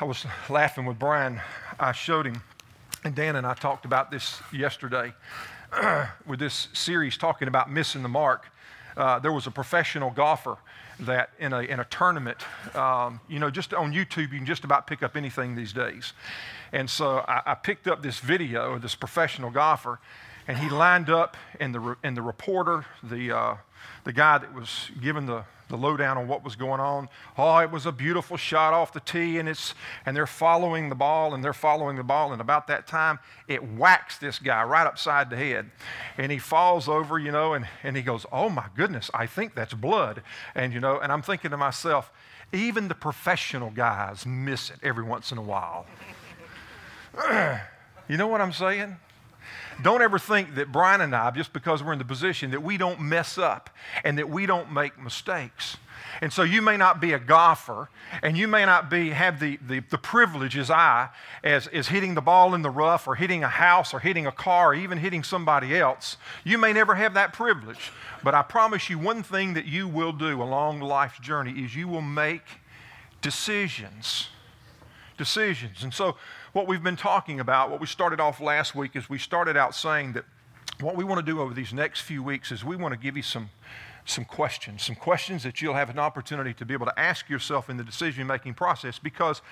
I was laughing with Brian. I showed him, and Dan and I talked about this yesterday with this series talking about missing the mark. Uh, there was a professional golfer that in a, in a tournament, um, you know, just on YouTube, you can just about pick up anything these days. And so I, I picked up this video of this professional golfer, and he lined up, and the, and the reporter, the, uh, the guy that was giving the the lowdown on what was going on. Oh, it was a beautiful shot off the tee, and it's and they're following the ball, and they're following the ball, and about that time, it whacks this guy right upside the head, and he falls over, you know, and, and he goes, "Oh my goodness, I think that's blood," and you know, and I'm thinking to myself, even the professional guys miss it every once in a while. you know what I'm saying? Don't ever think that Brian and I, just because we're in the position, that we don't mess up and that we don't make mistakes. And so you may not be a golfer, and you may not be, have the, the, the privilege as I, as, as hitting the ball in the rough, or hitting a house, or hitting a car, or even hitting somebody else. You may never have that privilege. But I promise you, one thing that you will do along life's journey is you will make decisions. Decisions. And so what we've been talking about, what we started off last week, is we started out saying that what we want to do over these next few weeks is we want to give you some, some questions, some questions that you'll have an opportunity to be able to ask yourself in the decision making process because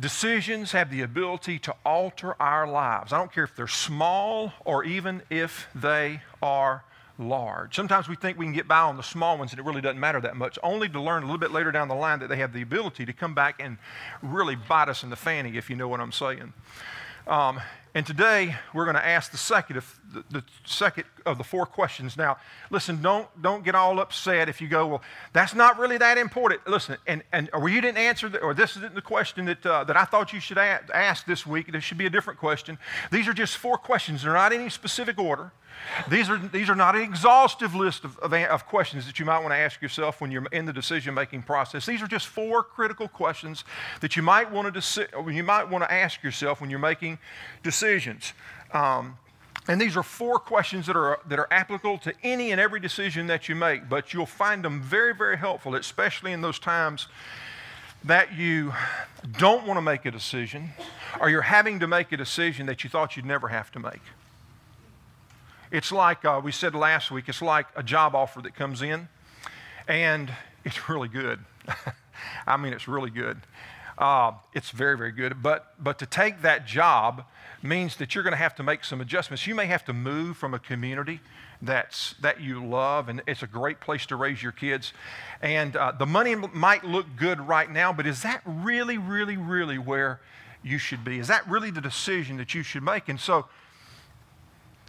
decisions have the ability to alter our lives. I don't care if they're small or even if they are large. Sometimes we think we can get by on the small ones and it really doesn't matter that much, only to learn a little bit later down the line that they have the ability to come back and really bite us in the fanny, if you know what I'm saying. Um, and today we're going to ask the second of the, second of the four questions. Now, listen, don't don't get all upset if you go, well, that's not really that important. Listen, and and or you didn't answer, the, or this isn't the question that uh, that I thought you should ask this week. There should be a different question. These are just four questions. They're not in any specific order. These are, these are not an exhaustive list of, of, of, questions that you might want to ask yourself when you're in the decision making process. These are just four critical questions that you might want to, deci- you might want to ask yourself when you're making decisions. Um, and these are four questions that are, that are applicable to any and every decision that you make, but you'll find them very, very helpful, especially in those times that you don't want to make a decision or you're having to make a decision that you thought you'd never have to make. It's like uh, we said last week, it's like a job offer that comes in, and it's really good. I mean, it's really good. Uh, it's very, very good. But, but to take that job means that you're going to have to make some adjustments. You may have to move from a community that's, that you love, and it's a great place to raise your kids. And uh, the money might look good right now, but is that really, really, really where you should be? Is that really the decision that you should make? And so,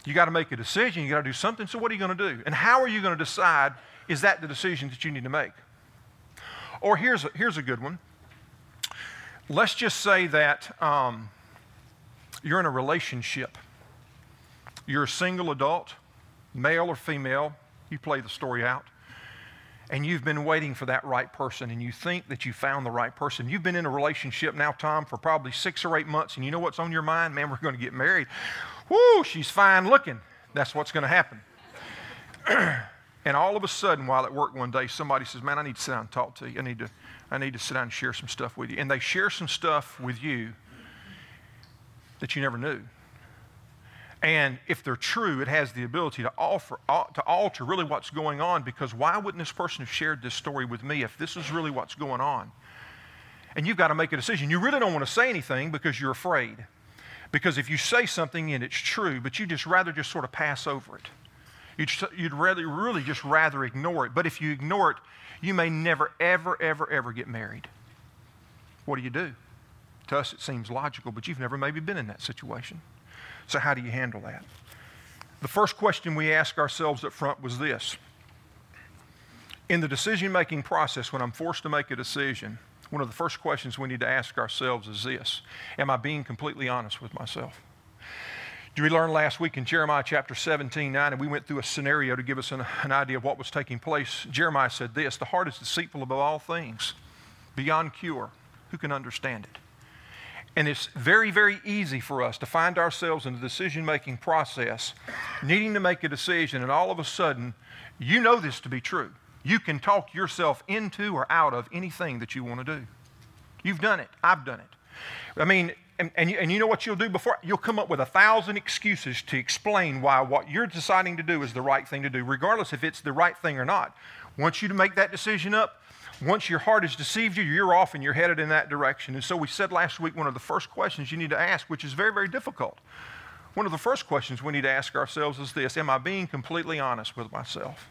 you got to make a decision. You got to do something. So, what are you going to do? And how are you going to decide is that the decision that you need to make? Or here's a, here's a good one. Let's just say that um, you're in a relationship. You're a single adult, male or female. You play the story out. And you've been waiting for that right person, and you think that you found the right person. You've been in a relationship now, Tom, for probably six or eight months, and you know what's on your mind? Man, we're going to get married. Whoo, she's fine looking. That's what's going to happen. and all of a sudden, while at work one day, somebody says, Man, I need to sit down and talk to you. I need to, I need to sit down and share some stuff with you. And they share some stuff with you that you never knew. And if they're true, it has the ability to, offer, uh, to alter really what's going on because why wouldn't this person have shared this story with me if this is really what's going on? And you've got to make a decision. You really don't want to say anything because you're afraid. Because if you say something and it's true, but you just rather just sort of pass over it, you'd, you'd rather, really just rather ignore it. But if you ignore it, you may never, ever, ever, ever get married. What do you do? To us, it seems logical, but you've never maybe been in that situation. So, how do you handle that? The first question we ask ourselves up front was this In the decision making process, when I'm forced to make a decision, one of the first questions we need to ask ourselves is this Am I being completely honest with myself? Did we learn last week in Jeremiah chapter 17, 9, and we went through a scenario to give us an, an idea of what was taking place? Jeremiah said this The heart is deceitful above all things, beyond cure. Who can understand it? And it's very, very easy for us to find ourselves in the decision making process, needing to make a decision, and all of a sudden, you know this to be true. You can talk yourself into or out of anything that you want to do. You've done it. I've done it. I mean, and, and, you, and you know what you'll do before? You'll come up with a thousand excuses to explain why what you're deciding to do is the right thing to do, regardless if it's the right thing or not. Once you make that decision up, once your heart has deceived you, you're off and you're headed in that direction. And so we said last week one of the first questions you need to ask, which is very, very difficult. One of the first questions we need to ask ourselves is this Am I being completely honest with myself?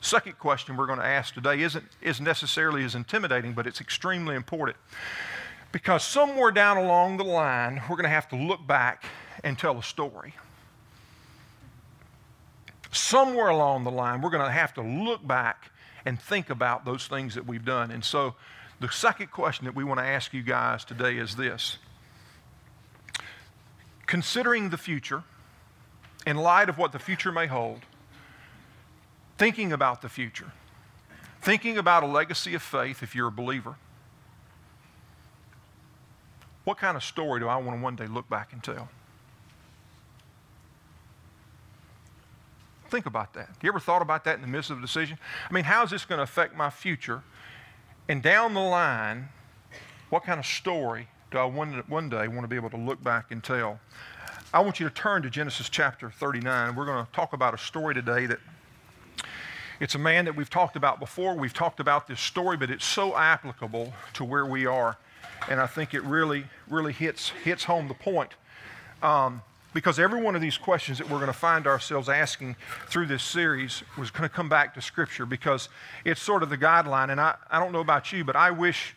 Second question we're going to ask today isn't, isn't necessarily as intimidating, but it's extremely important. Because somewhere down along the line, we're going to have to look back and tell a story. Somewhere along the line, we're going to have to look back and think about those things that we've done. And so, the second question that we want to ask you guys today is this Considering the future, in light of what the future may hold, thinking about the future, thinking about a legacy of faith if you're a believer what kind of story do I want to one day look back and tell? Think about that. You ever thought about that in the midst of a decision? I mean, how is this going to affect my future? And down the line, what kind of story do I one, one day want to be able to look back and tell? I want you to turn to Genesis chapter 39. We're going to talk about a story today that it's a man that we've talked about before. We've talked about this story, but it's so applicable to where we are and I think it really, really hits, hits home the point. Um, because every one of these questions that we're going to find ourselves asking through this series was going to come back to Scripture because it's sort of the guideline. And I, I don't know about you, but I wish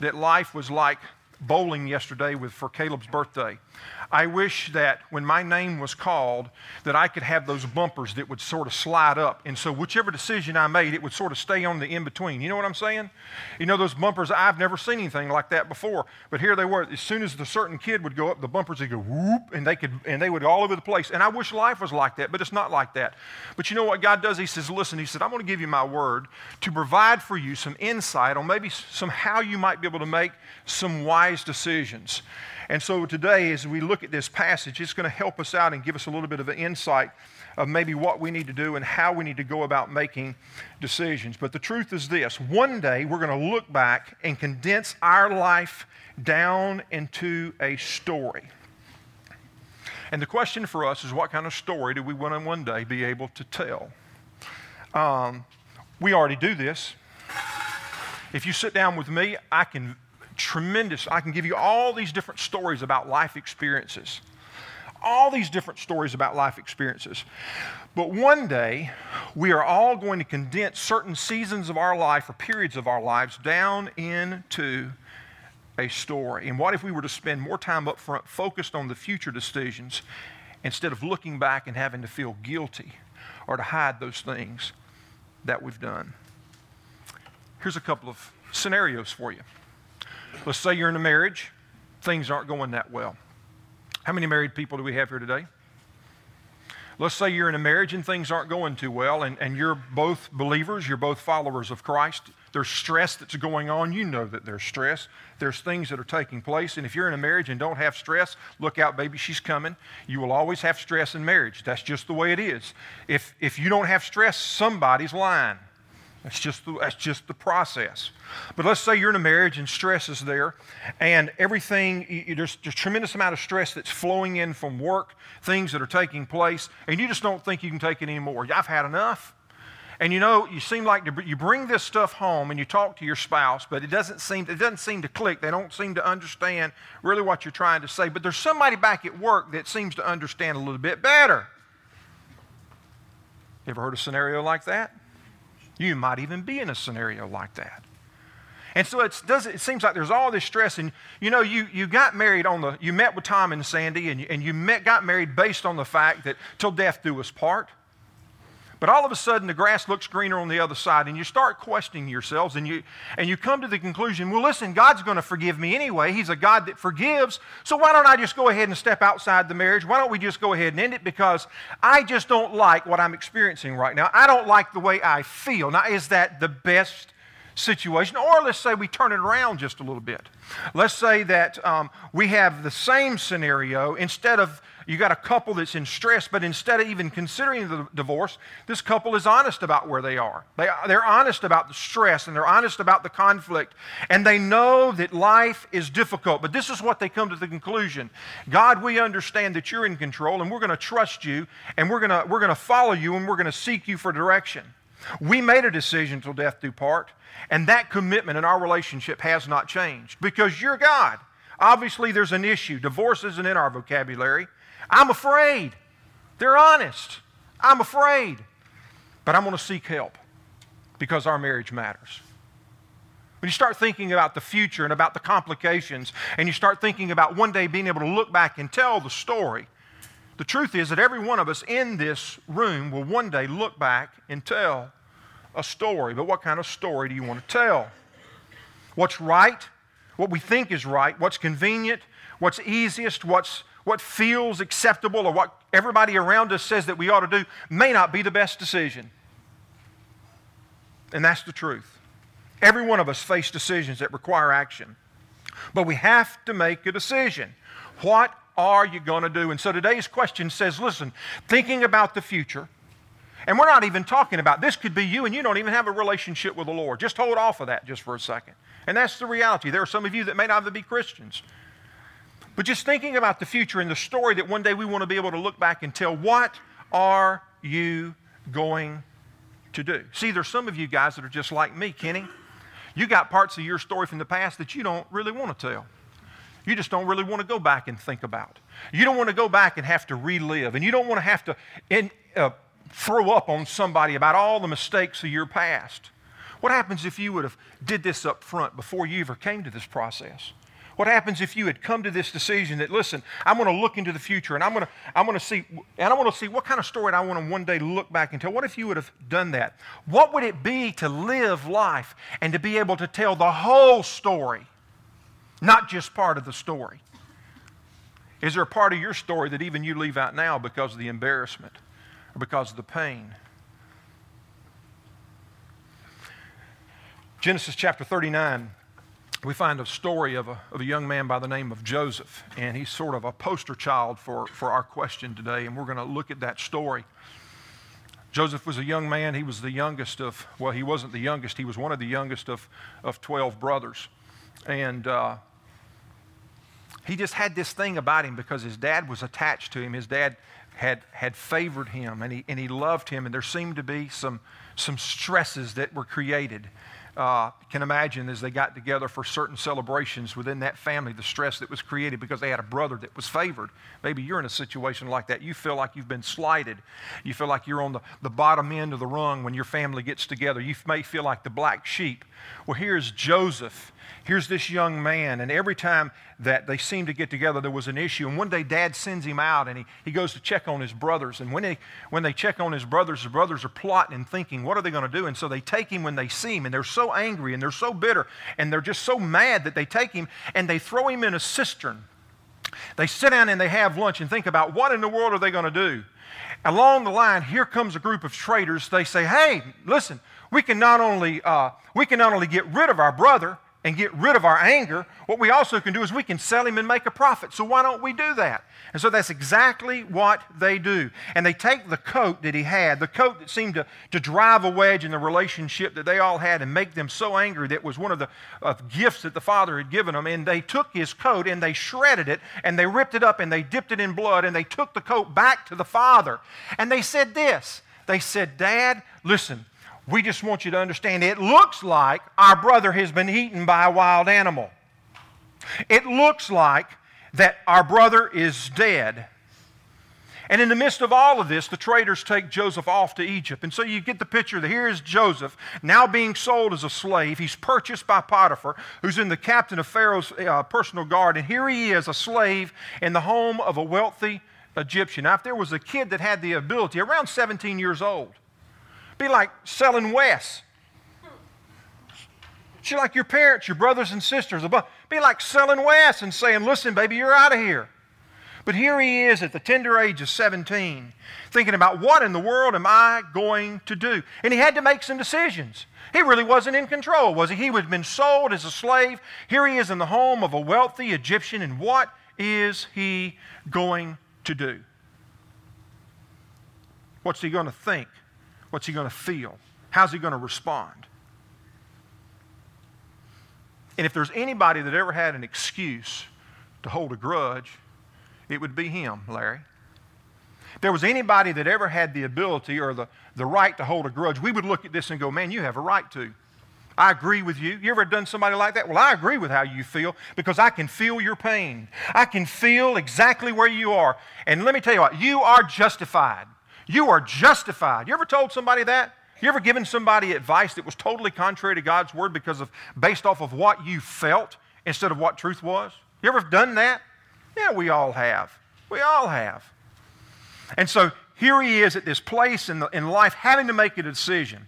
that life was like bowling yesterday with, for Caleb's birthday. I wish that when my name was called, that I could have those bumpers that would sort of slide up. And so whichever decision I made, it would sort of stay on the in-between. You know what I'm saying? You know those bumpers, I've never seen anything like that before. But here they were. As soon as the certain kid would go up, the bumpers would go whoop, and they could and they would all over the place. And I wish life was like that, but it's not like that. But you know what God does? He says, listen, he said, I'm going to give you my word to provide for you some insight on maybe some how you might be able to make some wise decisions. And so today, as we look at this passage, it's going to help us out and give us a little bit of an insight of maybe what we need to do and how we need to go about making decisions. But the truth is this one day, we're going to look back and condense our life down into a story. And the question for us is what kind of story do we want to one day be able to tell? Um, we already do this. If you sit down with me, I can tremendous. I can give you all these different stories about life experiences. All these different stories about life experiences. But one day, we are all going to condense certain seasons of our life or periods of our lives down into a story. And what if we were to spend more time up front focused on the future decisions instead of looking back and having to feel guilty or to hide those things that we've done? Here's a couple of scenarios for you. Let's say you're in a marriage, things aren't going that well. How many married people do we have here today? Let's say you're in a marriage and things aren't going too well, and, and you're both believers, you're both followers of Christ. There's stress that's going on. You know that there's stress. There's things that are taking place. And if you're in a marriage and don't have stress, look out, baby, she's coming. You will always have stress in marriage. That's just the way it is. If, if you don't have stress, somebody's lying. That's just, the, that's just the process. But let's say you're in a marriage and stress is there, and everything, there's, there's a tremendous amount of stress that's flowing in from work, things that are taking place, and you just don't think you can take it anymore. I've had enough. And you know, you seem like you bring this stuff home and you talk to your spouse, but it doesn't seem it doesn't seem to click. They don't seem to understand really what you're trying to say. But there's somebody back at work that seems to understand a little bit better. You ever heard a scenario like that? You might even be in a scenario like that. And so it, does, it seems like there's all this stress. And you know, you, you got married on the, you met with Tom and Sandy, and you, and you met, got married based on the fact that till death do us part. But all of a sudden, the grass looks greener on the other side, and you start questioning yourselves, and you, and you come to the conclusion well, listen, God's going to forgive me anyway. He's a God that forgives. So why don't I just go ahead and step outside the marriage? Why don't we just go ahead and end it? Because I just don't like what I'm experiencing right now. I don't like the way I feel. Now, is that the best situation. Or let's say we turn it around just a little bit. Let's say that um, we have the same scenario. Instead of you got a couple that's in stress, but instead of even considering the divorce, this couple is honest about where they are. They, they're honest about the stress and they're honest about the conflict. And they know that life is difficult. But this is what they come to the conclusion God, we understand that you're in control and we're going to trust you and we're going we're going to follow you and we're going to seek you for direction. We made a decision till death do part, and that commitment in our relationship has not changed because you're God. Obviously, there's an issue. Divorce isn't in our vocabulary. I'm afraid. They're honest. I'm afraid. But I'm going to seek help because our marriage matters. When you start thinking about the future and about the complications, and you start thinking about one day being able to look back and tell the story, the truth is that every one of us in this room will one day look back and tell a story. But what kind of story do you want to tell? What's right? What we think is right? What's convenient? What's easiest? What's, what feels acceptable or what everybody around us says that we ought to do may not be the best decision. And that's the truth. Every one of us face decisions that require action. But we have to make a decision. What are you going to do? And so today's question says listen, thinking about the future, and we're not even talking about this could be you and you don't even have a relationship with the Lord. Just hold off of that just for a second. And that's the reality. There are some of you that may not even be Christians. But just thinking about the future and the story that one day we want to be able to look back and tell, what are you going to do? See, there's some of you guys that are just like me, Kenny. You got parts of your story from the past that you don't really want to tell you just don't really want to go back and think about. You don't want to go back and have to relive, and you don't want to have to in, uh, throw up on somebody about all the mistakes of your past. What happens if you would have did this up front before you ever came to this process? What happens if you had come to this decision that, listen, I'm going to look into the future and I'm going to, I'm going to see, and I want to see what kind of story I want to one day look back and tell. What if you would have done that? What would it be to live life and to be able to tell the whole story not just part of the story. Is there a part of your story that even you leave out now because of the embarrassment or because of the pain? Genesis chapter 39, we find a story of a, of a young man by the name of Joseph, and he's sort of a poster child for, for our question today, and we're going to look at that story. Joseph was a young man. He was the youngest of, well, he wasn't the youngest, he was one of the youngest of, of 12 brothers. And uh, he just had this thing about him because his dad was attached to him. His dad had, had favored him and he, and he loved him. And there seemed to be some, some stresses that were created. Uh, can imagine as they got together for certain celebrations within that family, the stress that was created because they had a brother that was favored. Maybe you're in a situation like that. You feel like you've been slighted. You feel like you're on the, the bottom end of the rung when your family gets together. You may feel like the black sheep. Well, here's Joseph here's this young man, and every time that they seem to get together, there was an issue. And one day, dad sends him out, and he, he goes to check on his brothers. And when they, when they check on his brothers, his brothers are plotting and thinking, what are they going to do? And so they take him when they see him, and they're so angry and they're so bitter, and they're just so mad that they take him and they throw him in a cistern. They sit down and they have lunch and think about what in the world are they going to do? Along the line, here comes a group of traders. They say, hey, listen, we can not only, uh, we can not only get rid of our brother, and get rid of our anger, what we also can do is we can sell him and make a profit. So why don't we do that? And so that's exactly what they do. And they take the coat that he had, the coat that seemed to, to drive a wedge in the relationship that they all had and make them so angry that was one of the gifts that the father had given them. And they took his coat and they shredded it and they ripped it up and they dipped it in blood and they took the coat back to the father. And they said this. They said, Dad, listen, we just want you to understand it looks like our brother has been eaten by a wild animal. It looks like that our brother is dead. And in the midst of all of this, the traders take Joseph off to Egypt. And so you get the picture that here is Joseph, now being sold as a slave. He's purchased by Potiphar, who's in the captain of Pharaoh's uh, personal guard. And here he is, a slave in the home of a wealthy Egyptian. Now, if there was a kid that had the ability, around 17 years old, be like selling Wes. She like your parents, your brothers and sisters. Be like selling Wes and saying, listen, baby, you're out of here. But here he is at the tender age of 17, thinking about what in the world am I going to do? And he had to make some decisions. He really wasn't in control, was he? He had been sold as a slave. Here he is in the home of a wealthy Egyptian, and what is he going to do? What's he going to think? What's he going to feel? How's he going to respond? And if there's anybody that ever had an excuse to hold a grudge, it would be him, Larry. If there was anybody that ever had the ability or the, the right to hold a grudge, we would look at this and go, man, you have a right to. I agree with you. You ever done somebody like that? Well, I agree with how you feel because I can feel your pain. I can feel exactly where you are. And let me tell you what, you are justified. You are justified. You ever told somebody that? You ever given somebody advice that was totally contrary to God's word because of based off of what you felt instead of what truth was? You ever done that? Yeah, we all have. We all have. And so here he is at this place in, the, in life having to make a decision.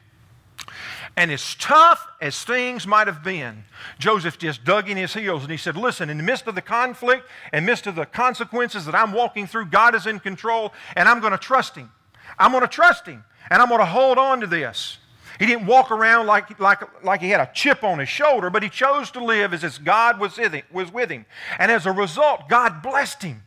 And as tough as things might have been, Joseph just dug in his heels and he said, Listen, in the midst of the conflict and midst of the consequences that I'm walking through, God is in control and I'm going to trust him. I'm going to trust him and I'm going to hold on to this. He didn't walk around like, like, like he had a chip on his shoulder, but he chose to live as if God was with, him, was with him. And as a result, God blessed him.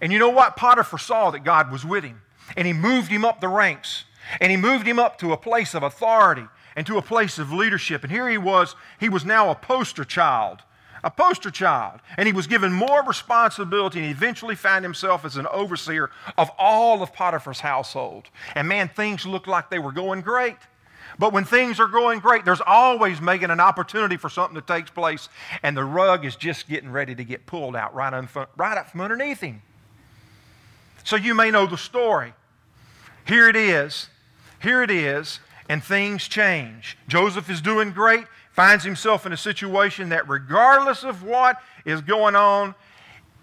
And you know what? Potiphar saw that God was with him. And he moved him up the ranks. And he moved him up to a place of authority and to a place of leadership. And here he was, he was now a poster child. A poster child. And he was given more responsibility and eventually found himself as an overseer of all of Potiphar's household. And man, things looked like they were going great. But when things are going great, there's always making an opportunity for something that takes place, and the rug is just getting ready to get pulled out right, right up from underneath him. So you may know the story. Here it is. Here it is, and things change. Joseph is doing great, finds himself in a situation that, regardless of what is going on,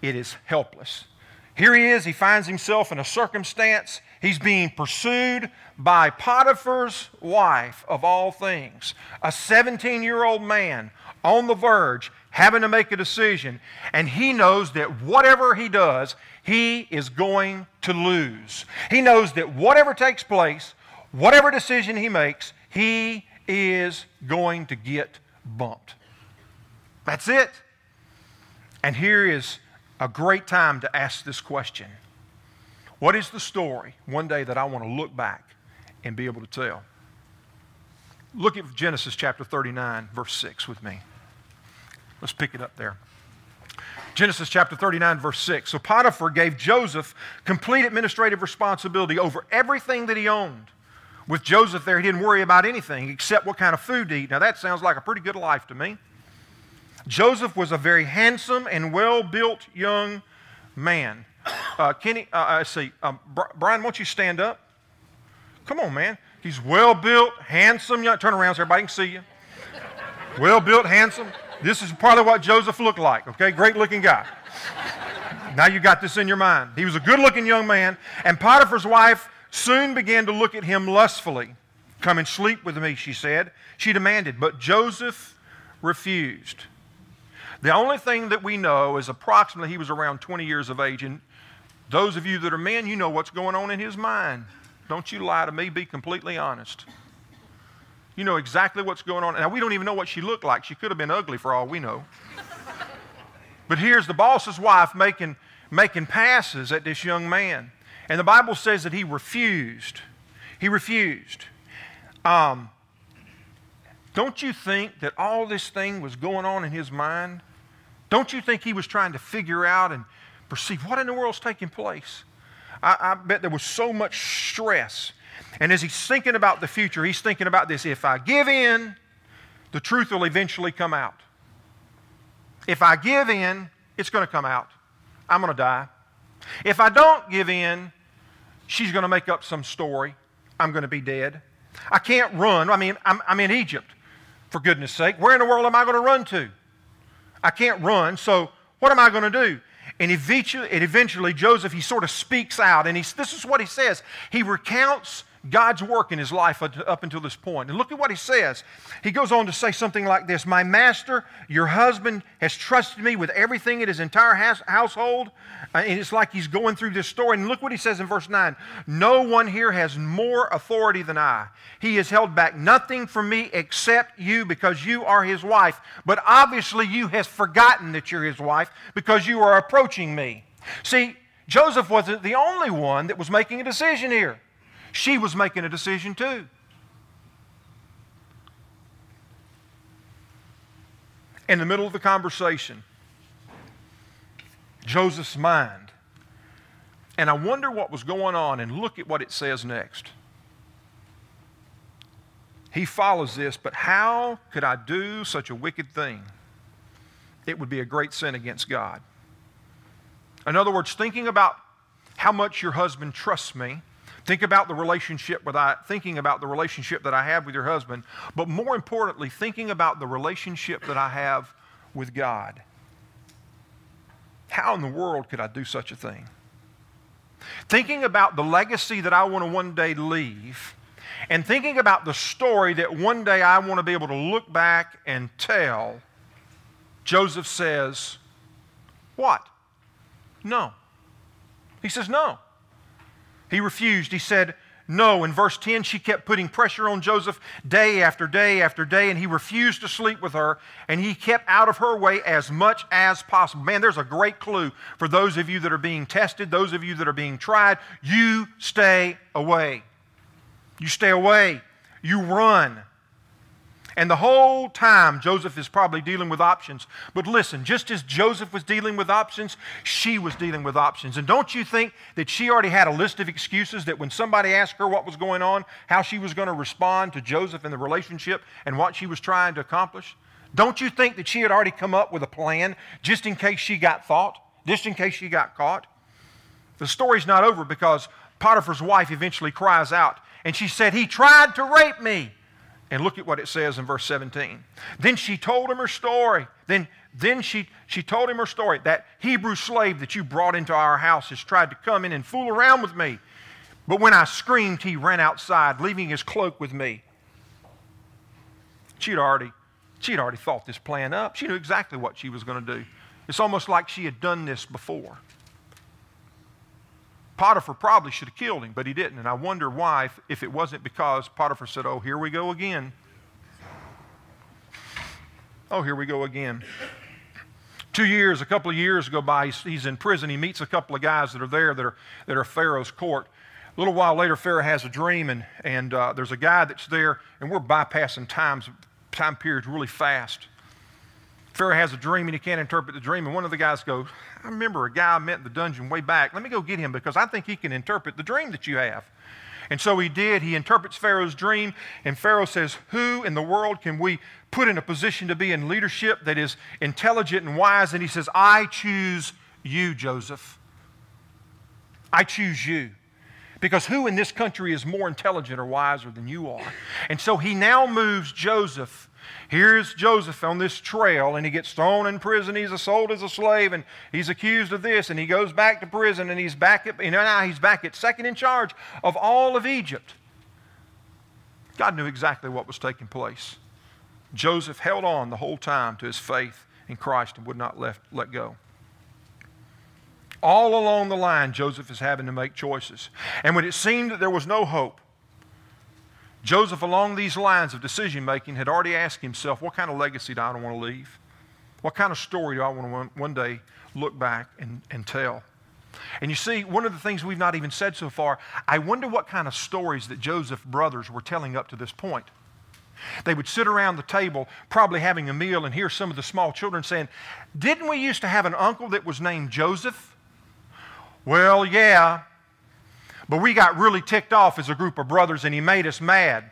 it is helpless. Here he is, he finds himself in a circumstance. He's being pursued by Potiphar's wife, of all things, a 17 year old man on the verge, having to make a decision. And he knows that whatever he does, he is going to lose. He knows that whatever takes place, whatever decision he makes, he is going to get bumped. That's it. And here is a great time to ask this question What is the story one day that I want to look back and be able to tell. Look at Genesis chapter 39, verse 6 with me. Let's pick it up there. Genesis chapter 39, verse 6. So Potiphar gave Joseph complete administrative responsibility over everything that he owned. With Joseph there, he didn't worry about anything except what kind of food to eat. Now, that sounds like a pretty good life to me. Joseph was a very handsome and well built young man. Uh, Kenny, uh, I uh, see. Um, Brian, won't you stand up? Come on, man. He's well built, handsome. Young. Turn around so everybody can see you. Well built, handsome. This is probably what Joseph looked like, okay? Great looking guy. Now you got this in your mind. He was a good looking young man, and Potiphar's wife soon began to look at him lustfully. Come and sleep with me, she said. She demanded, but Joseph refused. The only thing that we know is approximately he was around 20 years of age, and those of you that are men, you know what's going on in his mind. Don't you lie to me. Be completely honest. You know exactly what's going on. Now, we don't even know what she looked like. She could have been ugly for all we know. but here's the boss's wife making, making passes at this young man. And the Bible says that he refused. He refused. Um, don't you think that all this thing was going on in his mind? Don't you think he was trying to figure out and perceive what in the world's taking place? I, I bet there was so much stress. And as he's thinking about the future, he's thinking about this if I give in, the truth will eventually come out. If I give in, it's going to come out. I'm going to die. If I don't give in, she's going to make up some story. I'm going to be dead. I can't run. I mean, I'm, I'm in Egypt, for goodness sake. Where in the world am I going to run to? I can't run, so what am I going to do? And eventually, and eventually, Joseph, he sort of speaks out, and he, this is what he says. He recounts God's work in his life up until this point. And look at what he says. He goes on to say something like this My master, your husband, has trusted me with everything in his entire household. Uh, and it's like he's going through this story. And look what he says in verse 9 No one here has more authority than I. He has held back nothing from me except you because you are his wife. But obviously, you have forgotten that you're his wife because you are approaching me. See, Joseph wasn't the only one that was making a decision here. She was making a decision too. In the middle of the conversation, Joseph's mind, and I wonder what was going on, and look at what it says next. He follows this, but how could I do such a wicked thing? It would be a great sin against God. In other words, thinking about how much your husband trusts me, think about the relationship with I, thinking about the relationship that I have with your husband, but more importantly, thinking about the relationship that I have with God. How in the world could I do such a thing? Thinking about the legacy that I want to one day leave, and thinking about the story that one day I want to be able to look back and tell, Joseph says, What? No. He says, No. He refused. He said, No. In verse 10, she kept putting pressure on Joseph day after day after day, and he refused to sleep with her, and he kept out of her way as much as possible. Man, there's a great clue for those of you that are being tested, those of you that are being tried. You stay away. You stay away. You run. And the whole time, Joseph is probably dealing with options. But listen, just as Joseph was dealing with options, she was dealing with options. And don't you think that she already had a list of excuses that when somebody asked her what was going on, how she was going to respond to Joseph in the relationship and what she was trying to accomplish? Don't you think that she had already come up with a plan just in case she got caught, just in case she got caught? The story's not over because Potiphar's wife eventually cries out and she said, He tried to rape me. And look at what it says in verse 17. Then she told him her story. Then, then she, she told him her story. That Hebrew slave that you brought into our house has tried to come in and fool around with me. But when I screamed, he ran outside, leaving his cloak with me. She'd already, she'd already thought this plan up. She knew exactly what she was going to do. It's almost like she had done this before. Potiphar probably should have killed him, but he didn't. And I wonder why, if, if it wasn't because Potiphar said, Oh, here we go again. Oh, here we go again. Two years, a couple of years go by, he's, he's in prison. He meets a couple of guys that are there that are, that are Pharaoh's court. A little while later, Pharaoh has a dream, and, and uh, there's a guy that's there, and we're bypassing times, time periods really fast. Pharaoh has a dream and he can't interpret the dream. And one of the guys goes, I remember a guy I met in the dungeon way back. Let me go get him because I think he can interpret the dream that you have. And so he did. He interprets Pharaoh's dream, and Pharaoh says, Who in the world can we put in a position to be in leadership that is intelligent and wise? And he says, I choose you, Joseph. I choose you. Because who in this country is more intelligent or wiser than you are? And so he now moves Joseph Here's Joseph on this trail, and he gets thrown in prison. He's sold as a slave, and he's accused of this, and he goes back to prison, and he's back at, you know, now he's back at second in charge of all of Egypt. God knew exactly what was taking place. Joseph held on the whole time to his faith in Christ and would not let, let go. All along the line, Joseph is having to make choices. And when it seemed that there was no hope, Joseph, along these lines of decision making, had already asked himself, What kind of legacy do I want to leave? What kind of story do I want to one day look back and, and tell? And you see, one of the things we've not even said so far, I wonder what kind of stories that Joseph's brothers were telling up to this point. They would sit around the table, probably having a meal, and hear some of the small children saying, Didn't we used to have an uncle that was named Joseph? Well, yeah, but we got really ticked off as a group of brothers and he made us mad.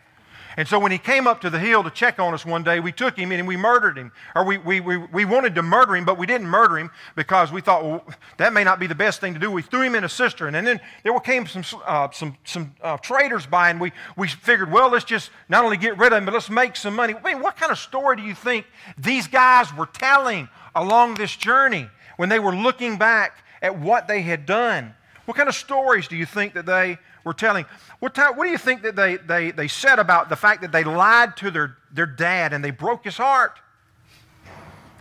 And so when he came up to the hill to check on us one day, we took him and we murdered him. Or we, we, we, we wanted to murder him, but we didn't murder him because we thought, well, that may not be the best thing to do. We threw him in a cistern. And then there came some, uh, some, some uh, traders by, and we, we figured, well, let's just not only get rid of him, but let's make some money. I mean, what kind of story do you think these guys were telling along this journey when they were looking back at what they had done? What kind of stories do you think that they were telling? What, time, what do you think that they, they, they said about the fact that they lied to their, their dad and they broke his heart?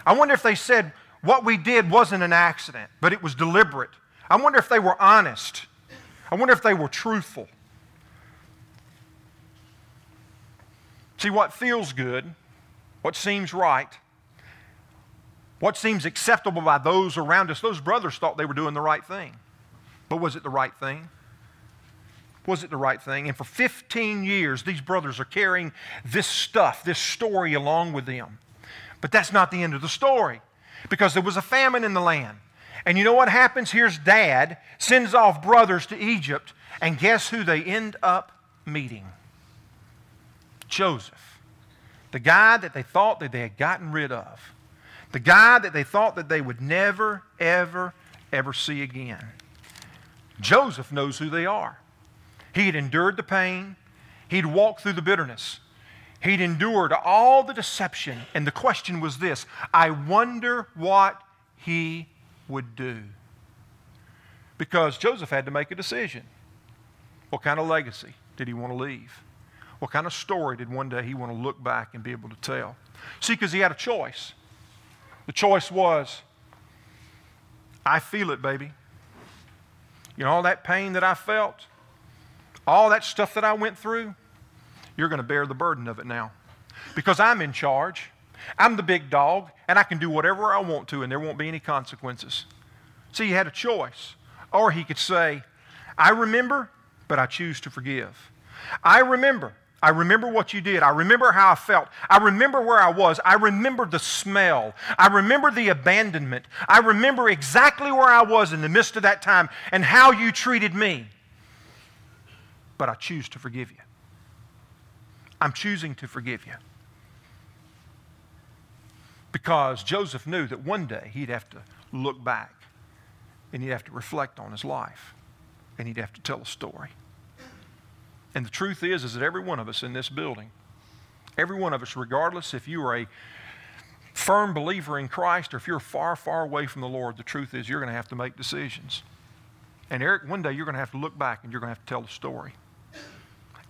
I wonder if they said what we did wasn't an accident, but it was deliberate. I wonder if they were honest. I wonder if they were truthful. See, what feels good, what seems right, what seems acceptable by those around us, those brothers thought they were doing the right thing. But was it the right thing? Was it the right thing? And for 15 years, these brothers are carrying this stuff, this story along with them. But that's not the end of the story because there was a famine in the land. And you know what happens? Here's dad sends off brothers to Egypt, and guess who they end up meeting? Joseph, the guy that they thought that they had gotten rid of, the guy that they thought that they would never, ever, ever see again. Joseph knows who they are. He had endured the pain, he'd walked through the bitterness, he'd endured all the deception. And the question was this I wonder what he would do. Because Joseph had to make a decision. What kind of legacy did he want to leave? What kind of story did one day he want to look back and be able to tell? See, because he had a choice. The choice was I feel it, baby. You know, all that pain that I felt, all that stuff that I went through, you're going to bear the burden of it now. Because I'm in charge. I'm the big dog, and I can do whatever I want to, and there won't be any consequences. See, he had a choice. Or he could say, I remember, but I choose to forgive. I remember, I remember what you did. I remember how I felt. I remember where I was. I remember the smell. I remember the abandonment. I remember exactly where I was in the midst of that time and how you treated me. But I choose to forgive you. I'm choosing to forgive you. Because Joseph knew that one day he'd have to look back and he'd have to reflect on his life and he'd have to tell a story. And the truth is, is that every one of us in this building, every one of us, regardless if you are a firm believer in Christ or if you're far, far away from the Lord, the truth is you're going to have to make decisions. And Eric, one day you're going to have to look back and you're going to have to tell the story.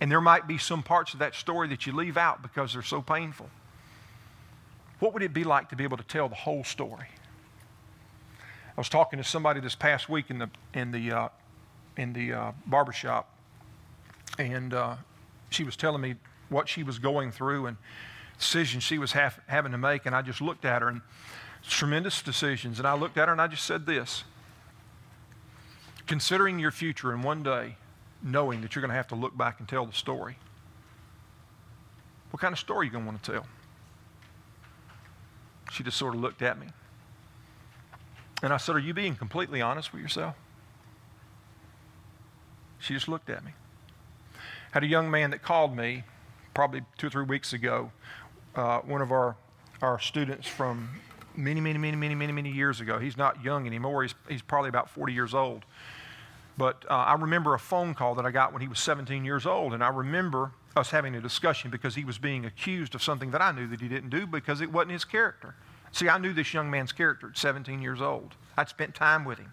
And there might be some parts of that story that you leave out because they're so painful. What would it be like to be able to tell the whole story? I was talking to somebody this past week in the in the uh, in the uh, barbershop, and uh, she was telling me what she was going through and decisions she was have, having to make. And I just looked at her and tremendous decisions. And I looked at her and I just said this considering your future and one day knowing that you're going to have to look back and tell the story, what kind of story are you going to want to tell? She just sort of looked at me. And I said, Are you being completely honest with yourself? She just looked at me had a young man that called me probably two or three weeks ago, uh, one of our, our students from many, many, many, many, many, many years ago. He's not young anymore. He's, he's probably about 40 years old. But uh, I remember a phone call that I got when he was 17 years old, and I remember us having a discussion because he was being accused of something that I knew that he didn't do because it wasn't his character. See, I knew this young man's character at 17 years old. I'd spent time with him.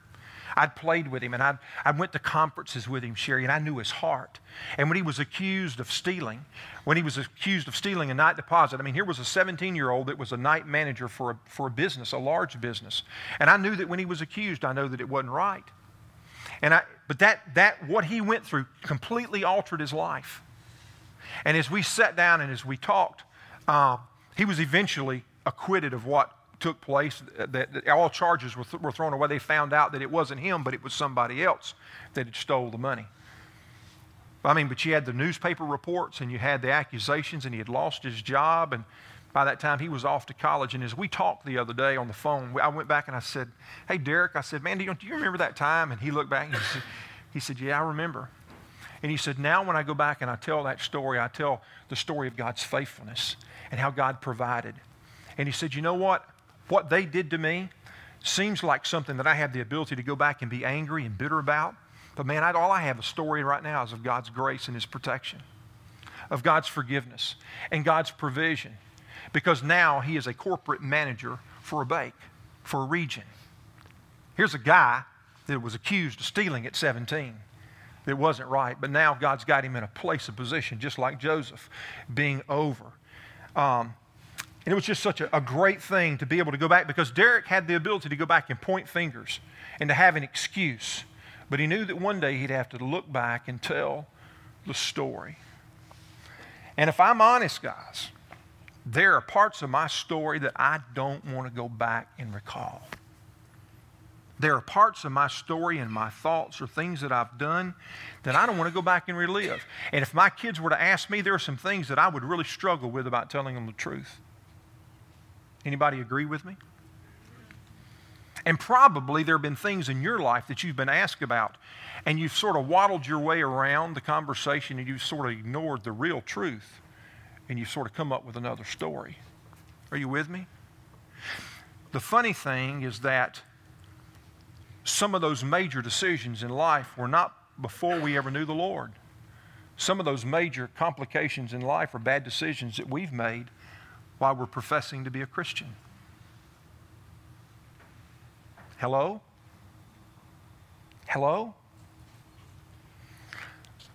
I'd played with him and I'd, I went to conferences with him, Sherry, and I knew his heart. And when he was accused of stealing, when he was accused of stealing a night deposit, I mean, here was a 17 year old that was a night manager for a, for a business, a large business. And I knew that when he was accused, I know that it wasn't right. And I, but that, that, what he went through completely altered his life. And as we sat down and as we talked, uh, he was eventually acquitted of what took place, that, that all charges were, th- were thrown away. They found out that it wasn't him, but it was somebody else that had stole the money. I mean, but you had the newspaper reports and you had the accusations, and he had lost his job. And by that time, he was off to college. And as we talked the other day on the phone, I went back and I said, Hey, Derek, I said, Man, do you, do you remember that time? And he looked back and he said, he said, Yeah, I remember. And he said, Now when I go back and I tell that story, I tell the story of God's faithfulness and how God provided. And he said, You know what? What they did to me seems like something that I have the ability to go back and be angry and bitter about. But man, I, all I have a story right now is of God's grace and His protection, of God's forgiveness and God's provision. Because now He is a corporate manager for a bake, for a region. Here's a guy that was accused of stealing at 17. It wasn't right, but now God's got him in a place of position, just like Joseph being over. Um, and it was just such a, a great thing to be able to go back because Derek had the ability to go back and point fingers and to have an excuse. But he knew that one day he'd have to look back and tell the story. And if I'm honest, guys, there are parts of my story that I don't want to go back and recall. There are parts of my story and my thoughts or things that I've done that I don't want to go back and relive. And if my kids were to ask me, there are some things that I would really struggle with about telling them the truth. Anybody agree with me? And probably there have been things in your life that you've been asked about, and you've sort of waddled your way around the conversation and you've sort of ignored the real truth, and you've sort of come up with another story. Are you with me? The funny thing is that some of those major decisions in life were not before we ever knew the Lord. Some of those major complications in life are bad decisions that we've made while we're professing to be a Christian. Hello? Hello?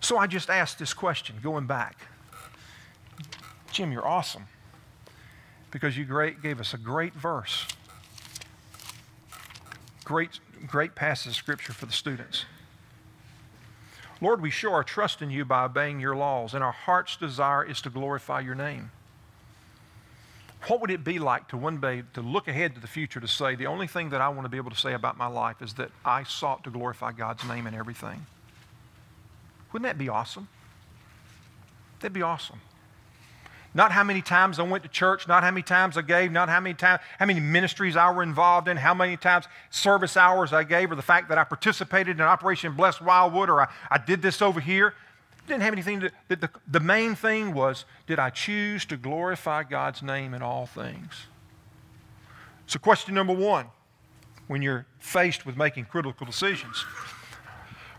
So I just asked this question going back. Jim, you're awesome because you great, gave us a great verse. Great, great passage of scripture for the students. Lord, we show our trust in you by obeying your laws, and our heart's desire is to glorify your name. What would it be like to one day to look ahead to the future to say, the only thing that I want to be able to say about my life is that I sought to glorify God's name in everything? Wouldn't that be awesome? That'd be awesome. Not how many times I went to church, not how many times I gave, not how many times, how many ministries I were involved in, how many times service hours I gave, or the fact that I participated in Operation Blessed Wildwood, or I, I did this over here. Didn't have anything to, the, the, main thing was, did I choose to glorify God's name in all things? So, question number one when you're faced with making critical decisions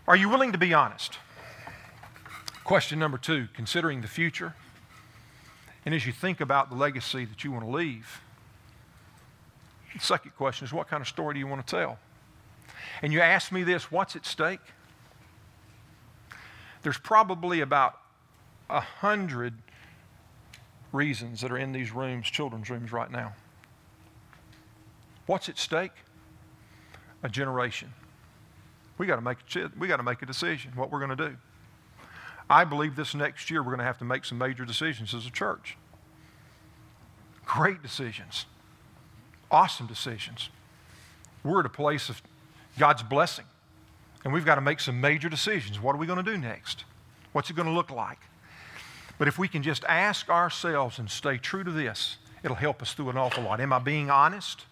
are you willing to be honest? Question number two considering the future and as you think about the legacy that you want to leave, the second question is what kind of story do you want to tell? And you ask me this what's at stake? There's probably about a hundred reasons that are in these rooms, children's rooms right now. What's at stake? A generation. We got to make we got to make a decision what we're going to do. I believe this next year we're going to have to make some major decisions as a church. Great decisions, awesome decisions. We're at a place of God's blessing, and we've got to make some major decisions. What are we going to do next? What's it going to look like? But if we can just ask ourselves and stay true to this, it'll help us through an awful lot. Am I being honest?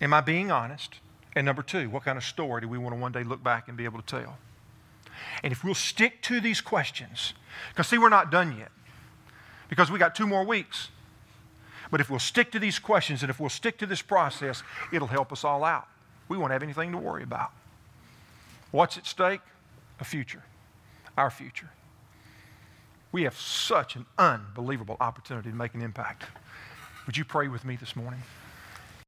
Am I being honest? And number two, what kind of story do we want to one day look back and be able to tell? And if we'll stick to these questions, because see, we're not done yet, because we got two more weeks. But if we'll stick to these questions and if we'll stick to this process, it'll help us all out. We won't have anything to worry about. What's at stake? A future, our future. We have such an unbelievable opportunity to make an impact. Would you pray with me this morning?